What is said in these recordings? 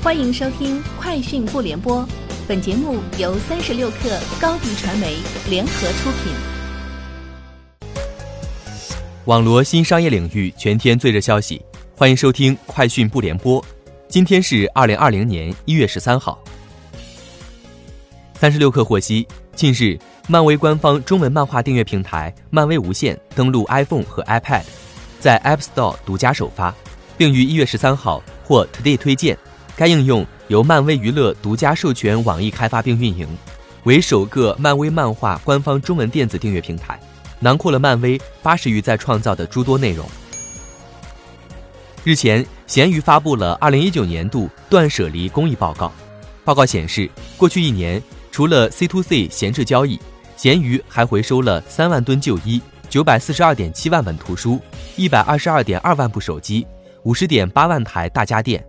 欢迎收听《快讯不联播》，本节目由三十六克高低传媒联合出品。网罗新商业领域全天最热消息，欢迎收听《快讯不联播》。今天是二零二零年一月十三号。三十六氪获悉，近日，漫威官方中文漫画订阅平台漫威无限登陆 iPhone 和 iPad，在 App Store 独家首发，并于一月十三号获 Today 推荐。该应用由漫威娱乐独家授权网易开发并运营，为首个漫威漫画官方中文电子订阅平台，囊括了漫威八十余载创造的诸多内容。日前，闲鱼发布了二零一九年度断舍离公益报告。报告显示，过去一年，除了 C to C 闲置交易，闲鱼还回收了三万吨旧衣、九百四十二点七万本图书、一百二十二点二万部手机、五十点八万台大家电。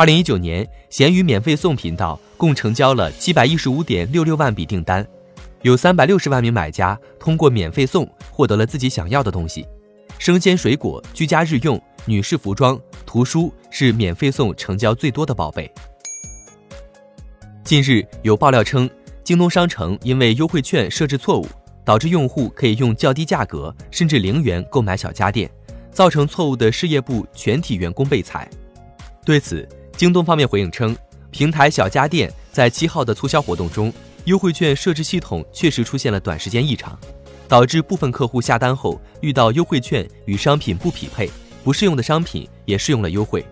二零一九年，闲鱼免费送频道共成交了七百一十五点六六万笔订单，有三百六十万名买家通过免费送获得了自己想要的东西。生鲜水果、居家日用、女士服装、图书是免费送成交最多的宝贝。近日有爆料称，京东商城因为优惠券设置错误，导致用户可以用较低价格甚至零元购买小家电，造成错误的事业部全体员工被裁。对此，京东方面回应称，平台小家电在七号的促销活动中，优惠券设置系统确实出现了短时间异常，导致部分客户下单后遇到优惠券与商品不匹配，不适用的商品也适用了优惠。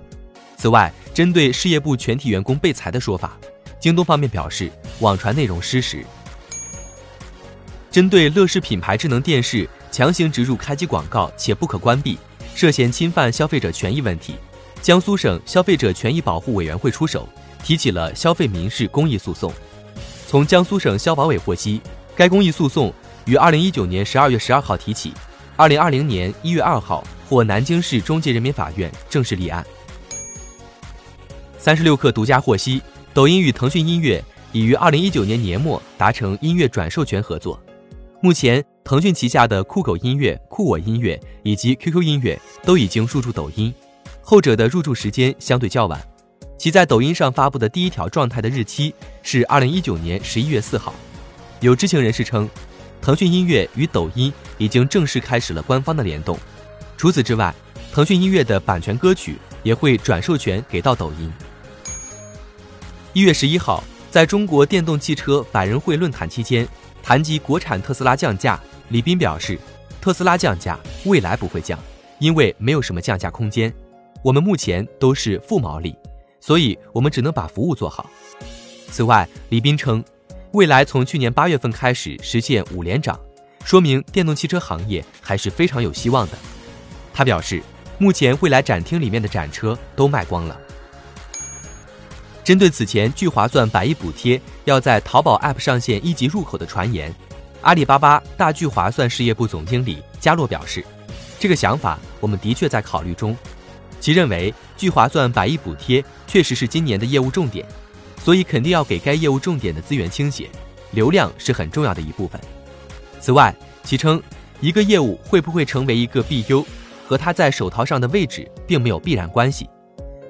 此外，针对事业部全体员工被裁的说法，京东方面表示网传内容失实。针对乐视品牌智能电视强行植入开机广告且不可关闭，涉嫌侵犯消费者权益问题。江苏省消费者权益保护委员会出手，提起了消费民事公益诉讼。从江苏省消保委获悉，该公益诉讼于二零一九年十二月十二号提起，二零二零年一月二号获南京市中级人民法院正式立案。三十六氪独家获悉，抖音与腾讯音乐已于二零一九年年末达成音乐转授权合作。目前，腾讯旗下的酷狗音乐、酷我音乐以及 QQ 音乐都已经入驻抖音。后者的入驻时间相对较晚，其在抖音上发布的第一条状态的日期是二零一九年十一月四号。有知情人士称，腾讯音乐与抖音已经正式开始了官方的联动。除此之外，腾讯音乐的版权歌曲也会转授权给到抖音。一月十一号，在中国电动汽车百人会论坛期间，谈及国产特斯拉降价，李斌表示，特斯拉降价未来不会降，因为没有什么降价空间。我们目前都是负毛利，所以我们只能把服务做好。此外，李斌称，未来从去年八月份开始实现五连涨，说明电动汽车行业还是非常有希望的。他表示，目前未来展厅里面的展车都卖光了。针对此前聚划算百亿补贴要在淘宝 App 上线一级入口的传言，阿里巴巴大聚划算事业部总经理加洛表示，这个想法我们的确在考虑中。其认为，聚划算百亿补贴确实是今年的业务重点，所以肯定要给该业务重点的资源倾斜，流量是很重要的一部分。此外，其称一个业务会不会成为一个 BU，和它在手淘上的位置并没有必然关系。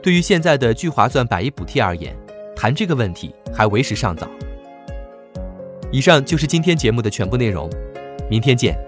对于现在的聚划算百亿补贴而言，谈这个问题还为时尚早。以上就是今天节目的全部内容，明天见。